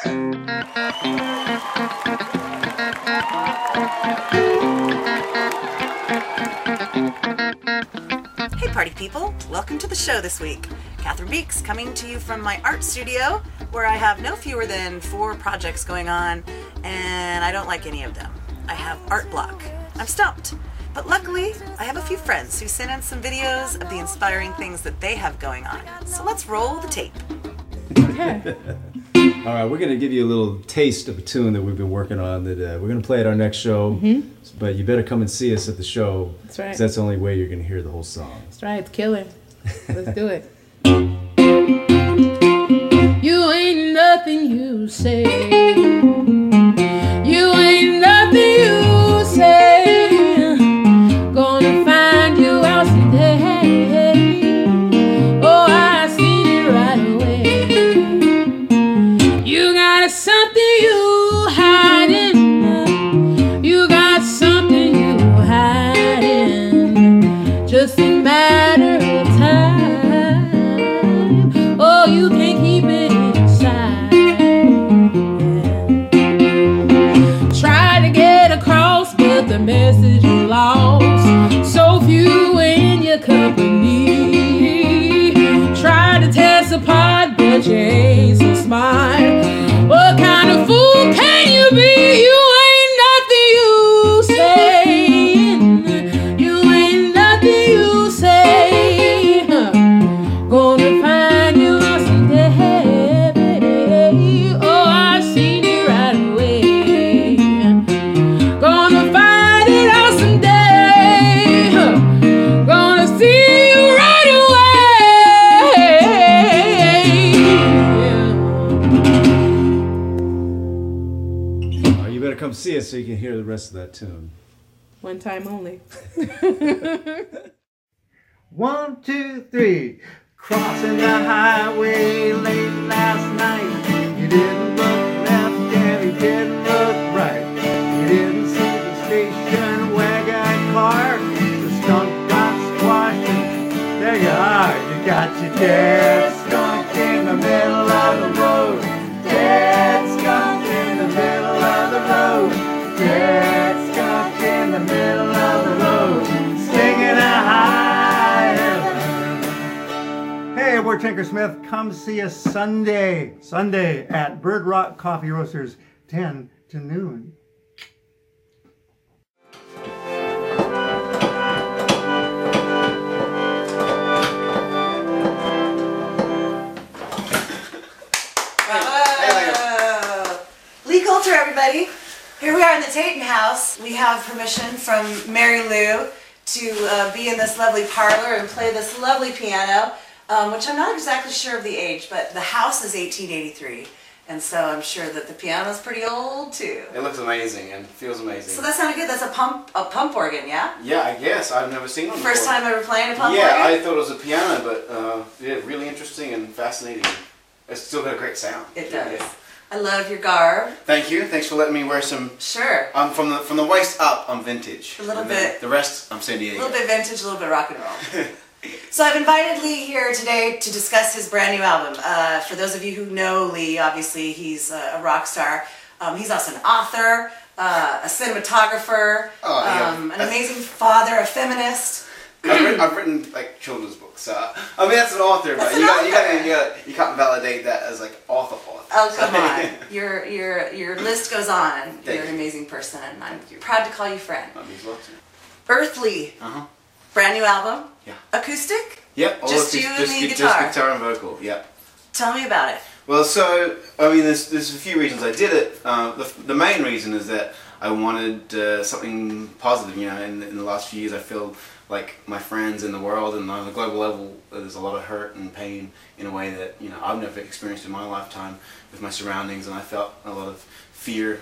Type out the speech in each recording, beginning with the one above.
Hey, party people! Welcome to the show this week. Catherine Beeks coming to you from my art studio where I have no fewer than four projects going on, and I don't like any of them. I have art block. I'm stumped. But luckily, I have a few friends who sent in some videos of the inspiring things that they have going on. So let's roll the tape. Okay. All right, we're going to give you a little taste of a tune that we've been working on. That uh, we're going to play at our next show. But you better come and see us at the show. Mm-hmm. That's right. That's the only way you're going to hear the whole song. That's right. It's killer. Let's do it. You ain't nothing you say. See us so you can hear the rest of that tune. One time only. One, two, three. Crossing the highway late last night. You didn't look left and you didn't look right. You didn't see the station wagon car. The skunk got squashed and there you are. You got your dead Hey, Tinker Smith. Come see us Sunday, Sunday at Bird Rock Coffee Roasters, 10 to noon. Bravo! Lee Coulter, everybody. Here we are in the Tatum house. We have permission from Mary Lou to uh, be in this lovely parlor and play this lovely piano, um, which I'm not exactly sure of the age, but the house is 1883. And so I'm sure that the piano's pretty old too. It looks amazing and feels amazing. So that sounded good. That's a pump, a pump organ, yeah? yeah, I guess I've never seen one First before. time ever playing a pump organ? Yeah, I thought it was a piano, but uh, yeah, really interesting and fascinating. It's still got a great sound. It Yeah. does. I love your garb. Thank you. Thanks for letting me wear some. Sure. I'm from the from the waist up. I'm vintage. A little bit. The rest, I'm San Diego. A little bit vintage, a little bit rock and roll. so I've invited Lee here today to discuss his brand new album. Uh, for those of you who know Lee, obviously he's a, a rock star. Um, he's also an author, uh, a cinematographer, Oh, yeah. um, an amazing father, a feminist. I've, written, I've written like children's books. Uh, I mean, that's an author, That's but an you got, you got you got you can't validate that as like author author. Oh come on, your your your list goes on. Thank You're an amazing person. I'm proud to call you friend. That means lot. Earthly, Uh huh. Brand new album, Yeah. acoustic. Yep. all Just of you and just, the just guitar. guitar and vocal. Yep. Tell me about it. Well, so I mean, there's there's a few reasons I did it. Uh, the, the main reason is that I wanted uh, something positive. You know, in, in the last few years, I feel like my friends in the world and on a global level, there's a lot of hurt and pain in a way that you know I've never experienced in my lifetime with my surroundings, and I felt a lot of fear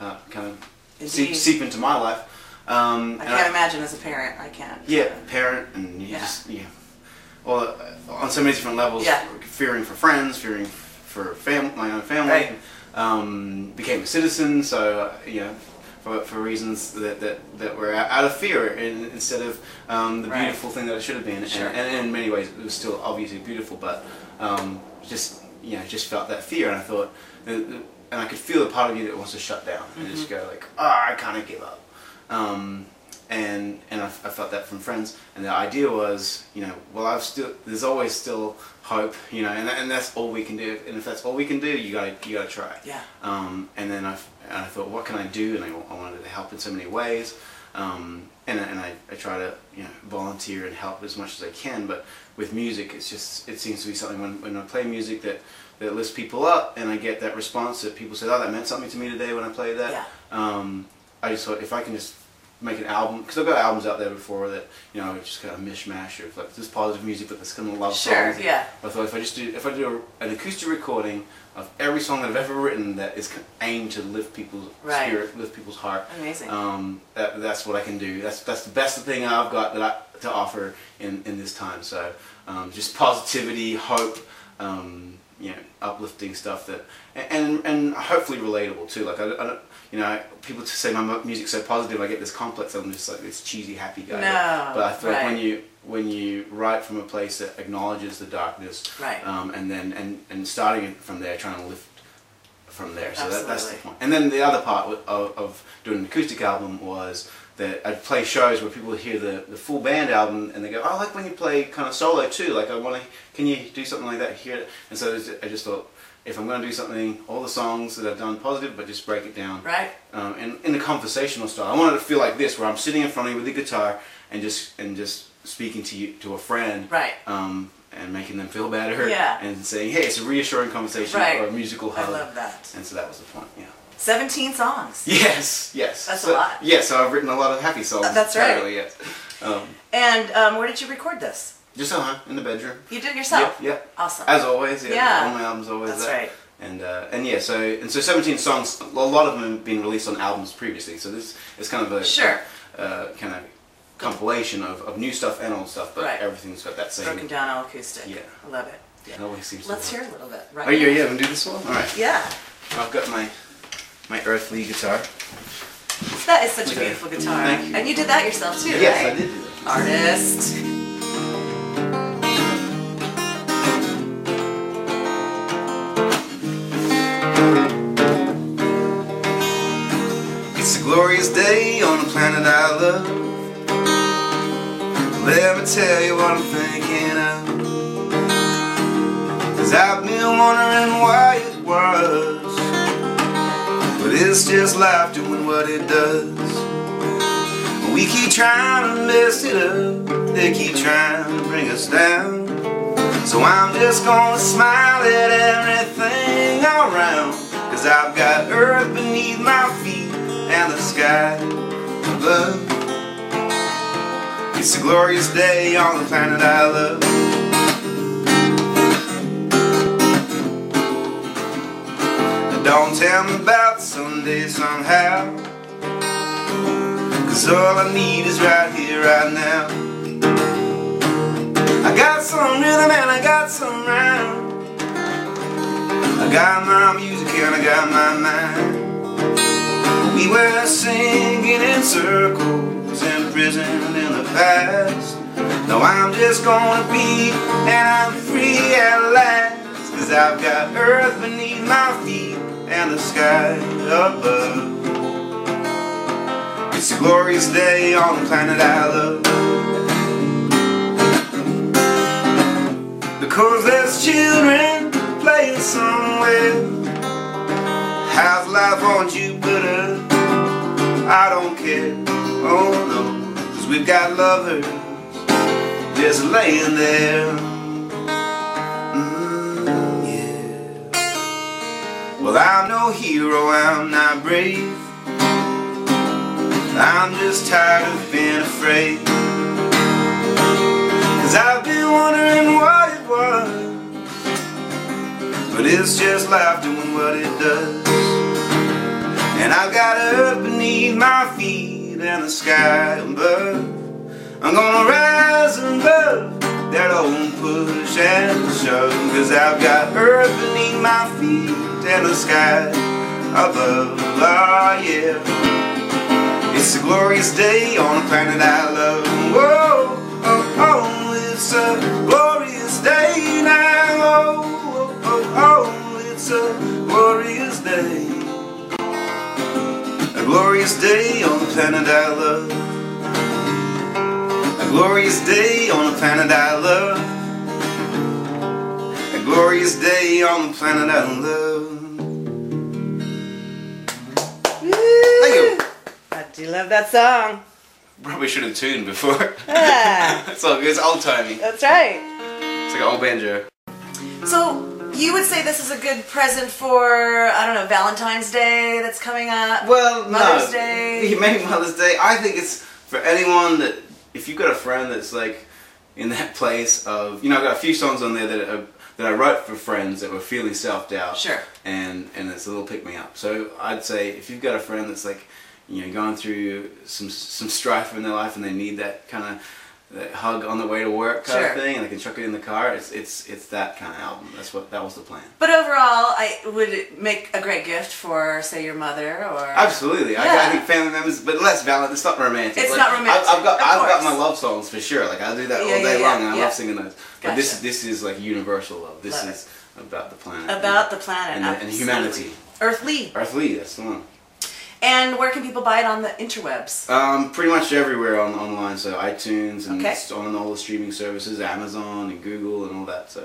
uh, kind of seep, seep into my life. Um, I can't imagine as a parent. I can't. yeah, parent, and you Yeah. just yeah, well, uh, on so many different levels. Yeah. Fearing for friends, fearing for fam- my own family. Right. Um, became a citizen, so uh, you know, for, for reasons that, that, that were out of fear, in, instead of um, the Right. beautiful thing that it should have been. Sure. And, and in many ways, it was still obviously beautiful, but um, just you know just felt that fear, and I thought, uh, uh, and I could feel the part of you that wants to shut down and just go like, oh, I kind of give up. Um, and and I, I felt that from friends. And the idea was, you know, well, I've still there's always still hope, you know, and, and that's all we can do. And if that's all we can do, you gotta you gotta try. Yeah. Um, and then I and I thought, what can I do? And I, I wanted to help in so many ways. Um, and and I, I try to you know volunteer and help as much as I can. But with music, it's just it seems to be something when, when I play music that that lifts people up, and I get that response that people say, oh, that meant something to me today when I played that. Yeah. Um, I just thought if I can just make an album because I've got albums out there before that you know just kind of mishmash of like this positive music but this kind of love Sure, songs. yeah. I thought if I just do if I do a, an acoustic recording of every song that I've ever written that is aimed to lift people's Right. spirit, lift people's heart. Amazing. Um, that, that's what I can do. That's that's the best thing I've got that I, to offer in, in this time. So um, just positivity, hope, um, you know, uplifting stuff that and and hopefully relatable too. Like I, I don't. You know, people say my music's so positive, I get this complex. I'm just like this cheesy, happy guy. No, but I feel like when you when you write from a place that acknowledges the darkness, Right. um, and then and and starting from there, trying to lift from there. So that, that's the point. And then the other part of, of doing an acoustic album was that I'd play shows where people would hear the, the full band album and they go, oh, I like when you play kind of solo too. Like I want to, can you do something like that here? And so I just thought, if I'm going to do something, all the songs that I've done positive, but just break it down Right. um, and in the conversational style. I wanted to feel like this, where I'm sitting in front of you with the guitar and just and just speaking to you to a friend, Right. Um, and making them feel better, Yeah. and saying, hey, it's a reassuring conversation Right. or a musical hug. I love that. And so that was the point. Yeah. 17 songs. Yes. Yes. That's a so, lot. Yeah. So I've written a lot of happy songs. Uh, that's right. Yes. Um, And um, where did you record this? just uh in the bedroom. You did it yourself? Yeah. yeah. Awesome. As always. Yeah. Yeah. All my albums always That's that. right. And uh, and yeah, so and so 17 songs. A lot of them have been released on albums previously. So this is kind of a Sure. uh, kind of compilation of, of new stuff and old stuff, but Right. everything's got that same. Broken down all acoustic. Yeah. I love it. It always seems Let's hear a little bit. Right. Oh yeah, yeah. To do this one? All right. Yeah. I've got my my earthly guitar. That is such a beautiful guitar. You. And you did that yourself too, Yes, right? I did do that. Artist. It's a glorious day on the planet I love. Let me tell you what I'm thinking of. Cause I've been wondering why it was. It's just life doing what it does. We keep trying to mess it up. They keep trying to bring us down. So I'm just gonna smile at everything around. Cause I've got earth beneath my feet and the sky above. It's a glorious day on the planet I love. Don't tell me about someday somehow. Cause all I need is right here, right now. I got some rhythm and I got some rhyme. I got my music and I got my mind. We were singing in circles in prison in the past. Now I'm just gonna be and I'm free at last. Cause I've got earth beneath my feet and the sky above. It's a glorious day on the planet I love. Because there's children playing somewhere. Half life on Jupiter? I don't care, oh no, cause we've got lovers just laying there. Well, I'm no hero, I'm not brave. I'm just tired of being afraid. Cause I've been wondering what it was. But it's just life doing what it does. And I've got earth beneath my feet and the sky above. I'm gonna rise above that old push and shove. Cause I've got earth beneath my feet and the sky above. Oh yeah. It's a glorious day on a planet I love. Whoa, oh, oh, it's a glorious day now. Oh, oh, oh, it's a glorious day. A glorious day on the planet I love. A glorious day on the planet I love. A glorious day on the planet I love. Thank you. I do love that song. Probably should have tuned before. Yeah, it's all good. It's old timey. that's right. It's like an old banjo. So you would say this is a good present for I don't know Valentine's Day that's coming up. Well, Mother's no. Day. Maybe Mother's Day. I think it's for anyone that if you've got a friend that's like in that place of you know I've got a few songs on there that are, that I wrote for friends that were feeling self doubt. Sure. And and it's a little pick me up. So I'd say if you've got a friend that's like you know going through some some strife in their life and they need that kind of that hug on the way to work kind Sure. of thing and they can chuck it in the car. It's it's it's that kind of album. That's what that was the plan. But overall, I would it make a great gift for say your mother or Absolutely, I, Yeah. I think family members, but less valid. It's not romantic. It's Like, not romantic, I've, I've got I've got my love songs for sure. Like I do that Yeah, all day yeah, long, and I love singing those. But this Gotcha. this is like universal love. This Love is about the planet. about the planet and, and humanity. Earthly. Earthly, that's the one. And where can people buy it on the interwebs? Um, pretty much everywhere on online, so iTunes and Okay. on all the streaming services, Amazon and Google and all that. So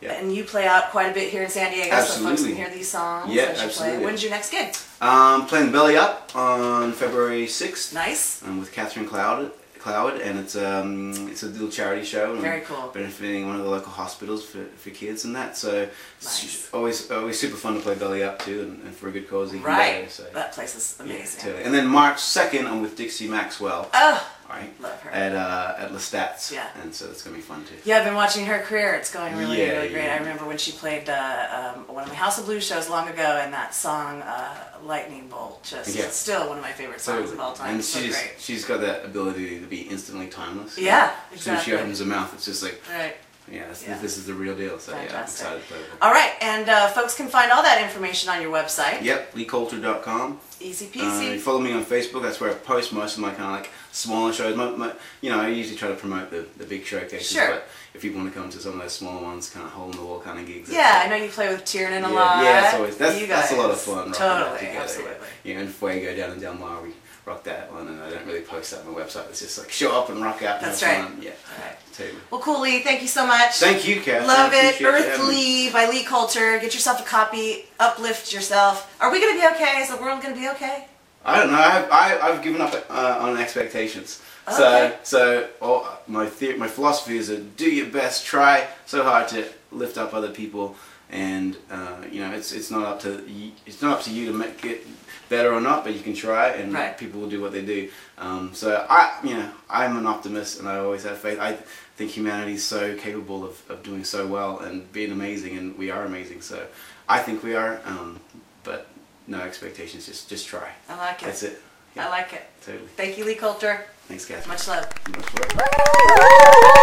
yeah. And you play out quite a bit here in San Diego, so folks Absolutely. can hear these songs Yeah, as you play. absolutely. When's your next gig? Um, playing Belly Up on February sixth. Nice. um, with Catherine Cloud, Cloud, and it's um, it's a little charity show. and Very cool. Benefiting one of the local hospitals for, for kids and that. So Nice. always always super fun to play Belly Up too, and, and for a good cause. even Right. better, so. That place is Yeah, amazing. totally. And then March second, I'm with Dixie Maxwell. Oh, Right. love her. At uh, at Lestat's. Yeah. And so it's gonna be fun too. Yeah, I've been watching her career. It's going really, Yeah, really great. yeah. I remember when she played uh, um, one of my House of Blues shows long ago, and that song uh, "Lightning Bolt" just Yeah. still one of my favorite songs of all time. And so she's great. she's got that ability to be instantly timeless. Yeah, As soon as she opens her mouth, it's just like, Right. Yeah, this, Yeah. this is the real deal. So yeah, I'm excited to play with her. All right, and uh, folks can find all that information on your website. Yep, leecoulter.com. Easy Uh, peasy. you follow me on Facebook. That's where I post most of my kind of like smaller shows. My, my, you know, I usually try to promote the, the big showcases. Sure. But if you want to come to some of those smaller ones, kind of hole in the wall kind of gigs. yeah, I know you play with Tiernan a yeah, lot. yeah, it's always that's You that's a lot of fun. Totally, together. absolutely. Yeah, and Fuego down in Del Mar, we rock that one, and I don't really post that on my website. It's just like show up and rock out. That's right. Fun. Yeah, All right. totally. Well, cool, Lee. Thank you so much. Thank you, Kath. Love I it. appreciate you having me. Earthly by Lee Coulter. Get yourself a copy. Uplift yourself. Are we going to be okay? Is the world going to be okay? I don't know. I've, I, I've given up uh, on expectations. Okay. So, so all, my my philosophy is to do your best, try so hard to lift up other people, and uh, you know it's it's not up to it's not up to you to make it better or not, but you can try, and Right. people will do what they do. Um, so I, you know, I'm an optimist, and I always have faith. I think humanity is so capable of, of doing so well and being amazing, and we are amazing. So I think we are, um, but no expectations. Just just try. I like it. That's it. I like it. Totally. Thank you, Lee Coulter. Thanks, guys. Much love. Much love.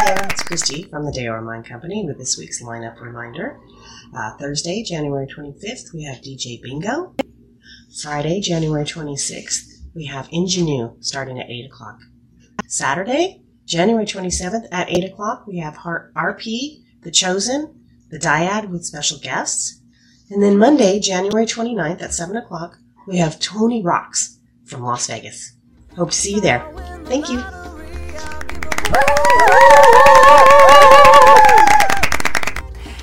Hello, it's Christy from the Deora Mine Company with this week's lineup reminder. Uh, Thursday, January 25th, we have DJ Bingo. Friday, January 26th, we have Ingenue starting at 8 o'clock. Saturday, January 27th at 8 o'clock, we have Har- RP, The Chosen, The Dyad with special guests. And then Monday, January 29th at 7 o'clock, we have Tony Rocks from Las Vegas. Hope to see you there. Thank you.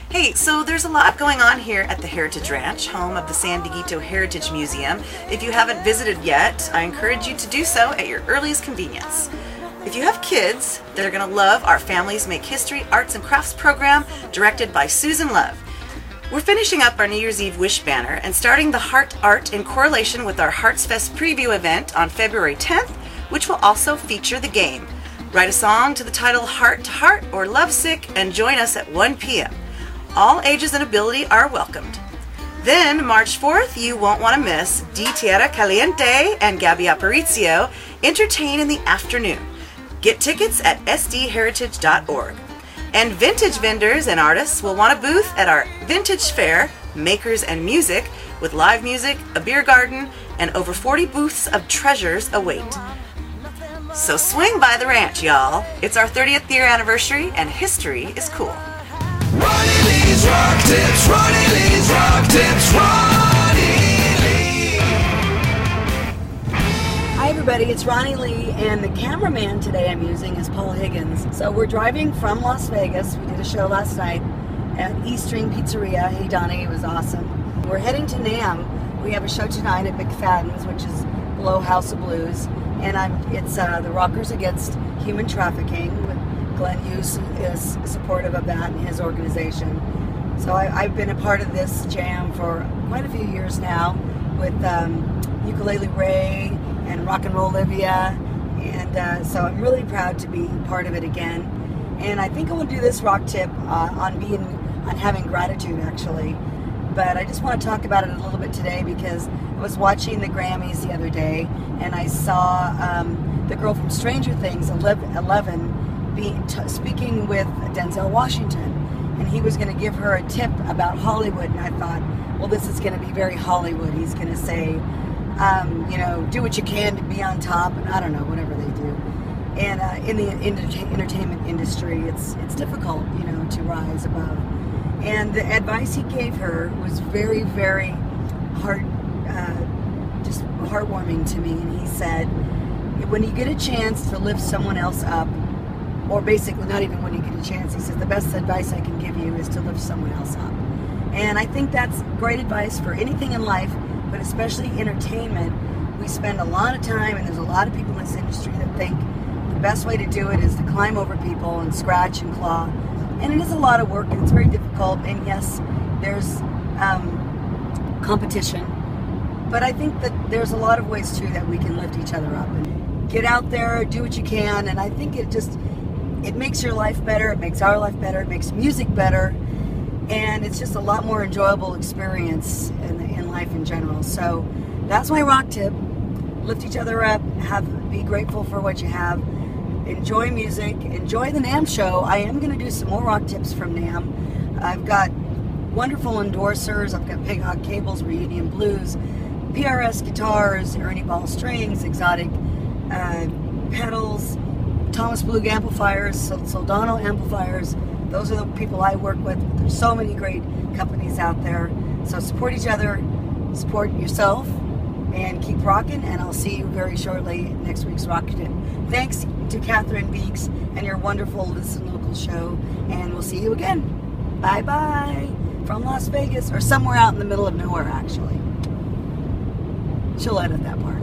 Hey, so there's a lot going on here at the Heritage Ranch, home of the San Dieguito Heritage Museum. If you haven't visited yet, I encourage you to do so at your earliest convenience. If you have kids, they're going to love our Families Make History Arts and Crafts program directed by Susan Love. We're finishing up our New Year's Eve wish banner and starting the Heart Art in correlation with our Hearts Fest preview event on February 10th, which will also feature the game. Write a song to the title Heart to Heart or Lovesick and join us at 1 p.m. All ages and ability are welcomed. Then, March 4th, you won't want to miss Di Tierra Caliente and Gabby Aparicio entertain in the afternoon. Get tickets at sdheritage.org. And vintage vendors and artists will want a booth at our Vintage Fair, Makers and Music, with live music, a beer garden, and over 40 booths of treasures await. So swing by the ranch, y'all. It's our 30th year anniversary, and history is cool. Ronnie Lee's Rock Tips, Ronnie Lee's Rock Tips, Ronnie Lee. Hi, everybody, it's Ronnie Lee, and the cameraman today I'm using is Paul Higgins. So we're driving from Las Vegas. We did a show last night at East String Pizzeria. Hey, Donnie, it was awesome. We're heading to NAMM. We have a show tonight at McFadden's, which is below House of Blues and I'm it's uh, the Rockers Against Human Trafficking. Glenn Hughes is supportive of that and his organization. So I, I've been a part of this jam for quite a few years now with um, Ukulele Ray and Rock and Roll Olivia, and uh, so I'm really proud to be part of it again. And I think I will do this rock tip uh, on being on having gratitude actually. But I just want to talk about it a little bit today because I was watching the Grammys the other day and I saw um, the girl from Stranger Things, Eleven, be t- speaking with Denzel Washington, and he was going to give her a tip about Hollywood. And I thought, well, this is going to be very Hollywood. He's going to say, um, you know, do what you can to be on top, and I don't know, whatever they do. And uh, in the enter- entertainment industry, it's it's difficult, you know, to rise above. And the advice he gave her was very, very heart, uh, just heartwarming to me. And he said, when you get a chance to lift someone else up, or basically not even when you get a chance, he says the best advice I can give you is to lift someone else up. And I think that's great advice for anything in life, but especially entertainment. We spend a lot of time, and there's a lot of people in this industry that think the best way to do it is to climb over people and scratch and claw. And it is a lot of work, and it's very difficult. And yes, there's um, competition, but I think that there's a lot of ways too that we can lift each other up and get out there, do what you can. And I think it just it makes your life better. It makes our life better. It makes music better, and it's just a lot more enjoyable experience in, in life in general. So that's my rock tip: lift each other up. Have be grateful for what you have. Enjoy music. Enjoy the NAMM show. I am going to do some more rock tips from NAMM. I've got wonderful endorsers. I've got Pig Hog Cables, Reunion Blues, PRS Guitars, Ernie Ball Strings, Xotic uh, Pedals, Thomas Blug Amplifiers, Soldano Amplifiers. Those are the people I work with. There's so many great companies out there. So support each other, support yourself, and keep rocking. And I'll see you very shortly next week's Rock Thanks to Catherine Beeks and your wonderful Listen Local show. And we'll see you again. Bye bye from Las Vegas, or somewhere out in the middle of nowhere, actually. She'll edit that part.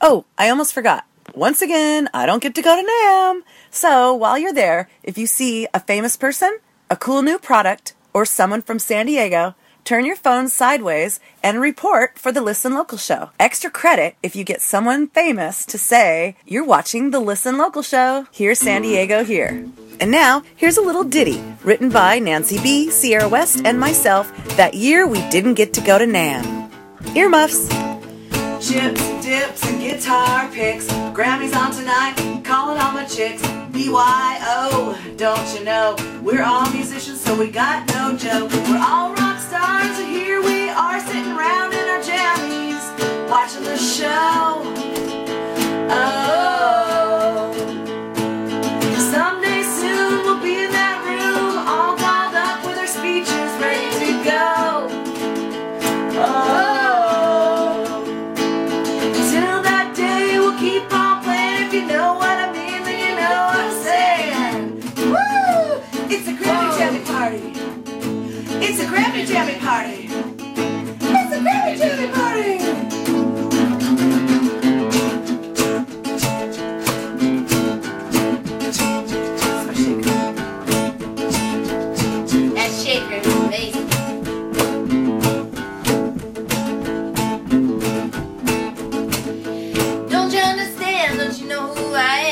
Oh, I almost forgot. Once again, I don't get to go to NAMM. So while you're there, if you see a famous person, a cool new product, or someone from San Diego, turn your phone sideways and report for the Listen Local show. Extra credit if you get someone famous to say, You're watching the Listen Local show. Here's San Diego here. And now, here's a little ditty written by Nancy B., Sierra West, and myself that year we didn't get to go to NAMM. Earmuffs. Chips, dips, and guitar picks. Grammys on tonight, calling all my chicks. BYO, don't you know? We're all musicians, so we got no joke. We're all rock stars, and here we are sitting around in our jammies, watching the show. Oh, know who I am?